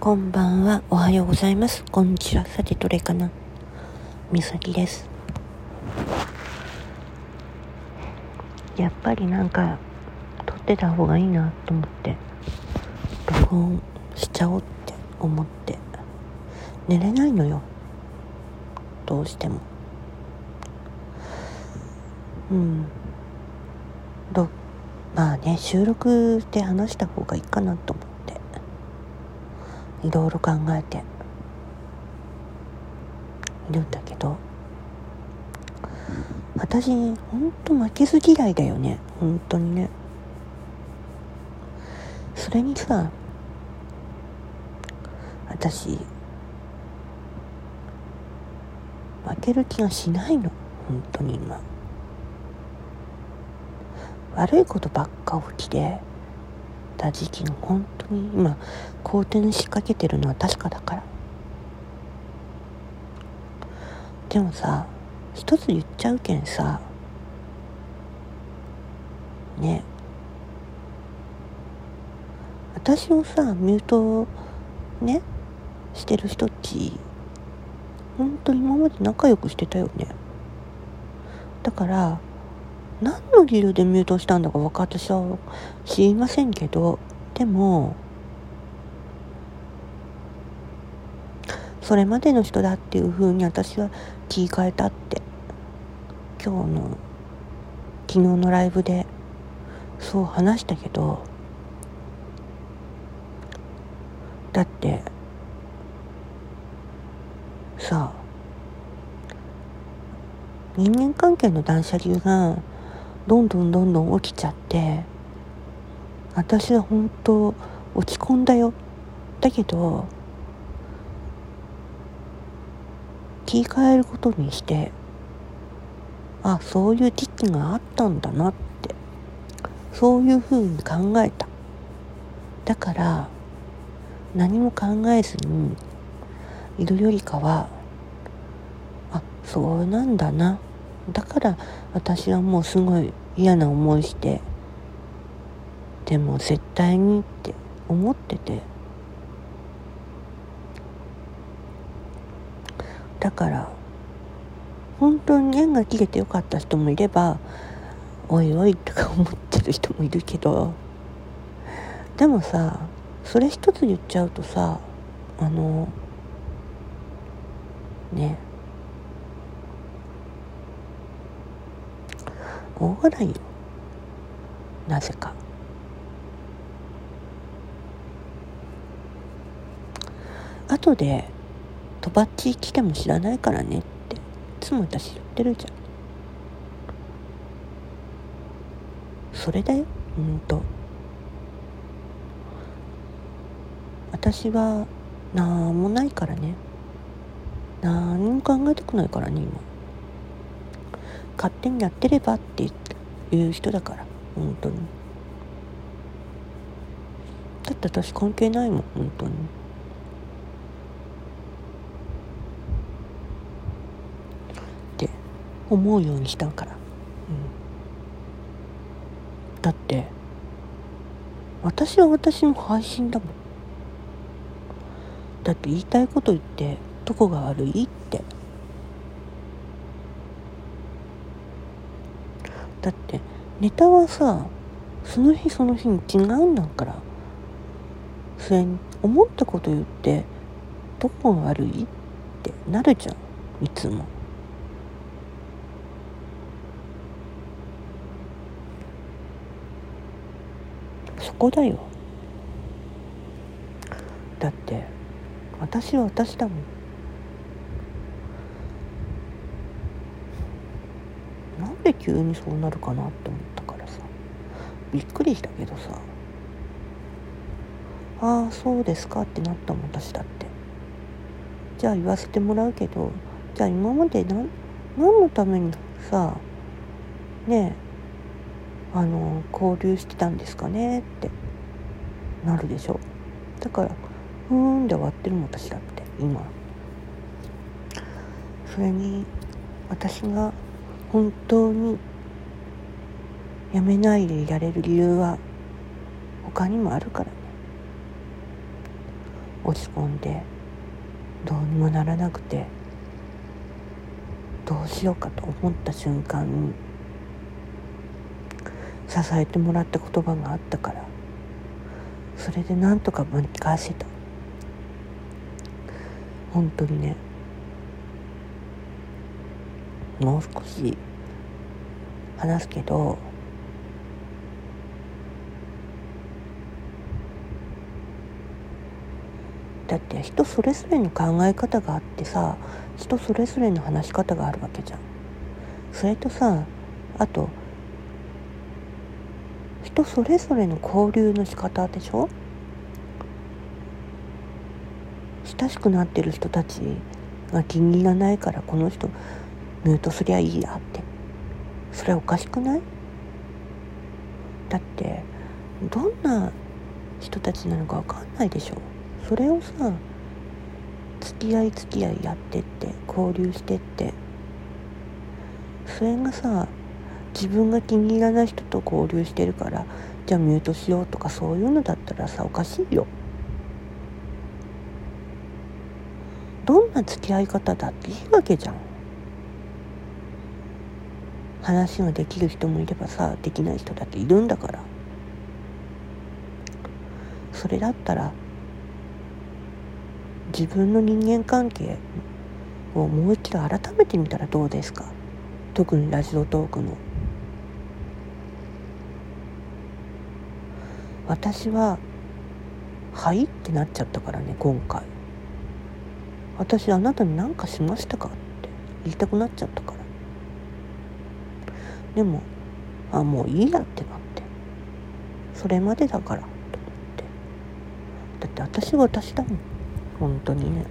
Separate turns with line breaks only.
こんばんは。おはようございます。こんにちは。さてどれかな？みさきです。やっぱりなんか撮ってた方がいいなと思って録音しちゃおうって思って。寝れないのよ。どうしても。うん。どまあね収録で話した方がいいかなと思って。いろいろ考えて。いるんだけど。私ほんと負けず嫌いだよね。本当にね。それにさ私負ける気がしないの。本当に今。悪いことばっか起きてた時期の本当に今好転に仕掛けてるのは確かだから。でもさ一つ言っちゃうけんさね。私をさミュートねしてる人っち本当に今まで仲良くしてたよね。だから何の理由でミュートしたんだか分か私は知りませんけどでもそれまでの人だっていう風に私は気替えたって今日の昨日のライブでそう話したけどだってさ人間関係の断捨離がどんどんどんどん起きちゃって私は本当落ち込んだよ。だけど気変えることにしてあそういう時期があったんだなってそういうふうに考えた。だから何も考えずにいるよりかはそうなんだな。だから私はもうすごい嫌な思いしてでも絶対にって思ってて。だから本当に縁が切れてよかった人もいればおいおいとか思ってる人もいるけどでもさそれ一つ言っちゃうとさあのね大笑い。よなぜか。後でとばっち来ても知らないからねっていつも私言ってるじゃん。それだよほんと私はなんもないからね。何も考えたくないからね今。勝手にやってればっていう人だから本当に。だって私関係ないもん本当に。って思うようにしたから、うん、だって私は私の配信だもん。だって言いたいこと言ってどこが悪いって。だってネタはさその日その日に違うんだから。それに思ったこと言ってどこが悪いってなるじゃん。いつも。そこだよ。だって私は私だもんなんで急にそうなるかなって思ったからさ。びっくりしたけどさ。ああそうですかってなったもん私だって。じゃあ言わせてもらうけどじゃあ今まで何何のためにさねえあの交流してたんですかねってなるでしょ。だからふーんで終わってるもん私だって今。それに私が本当にやめないでいられる理由は他にもあるからね。落ち込んでどうにもならなくてどうしようかと思った瞬間に支えてもらった言葉があったからそれでなんとかぶり返せた。本当にねもう少し話すけどだって人それぞれの考え方があってさ人それぞれの話し方があるわけじゃん。それとさあと人それぞれの交流の仕方でしょ？親しくなってる人たちが気に入らないからこの人ミュートすりゃいいやって。それおかしくない？だってどんな人たちなのか分かんないでしょ。それをさ付き合い付き合いやってって交流してって。それがさ自分が気に入らない人と交流してるからじゃあミュートしようとかそういうのだったらさおかしいよ。どんな付き合い方だっていいわけじゃん。話ができる人もいればさできない人だっているんだから。それだったら自分の人間関係をもう一度改めてみたらどうですか？特にラジオトークの。私は「はい?」ってなっちゃったからね今回。私あなたに何かしましたか？って言いたくなっちゃったから。でもあもういいやってなって。それまでだからと思って。だって私は私だもん。本当にね。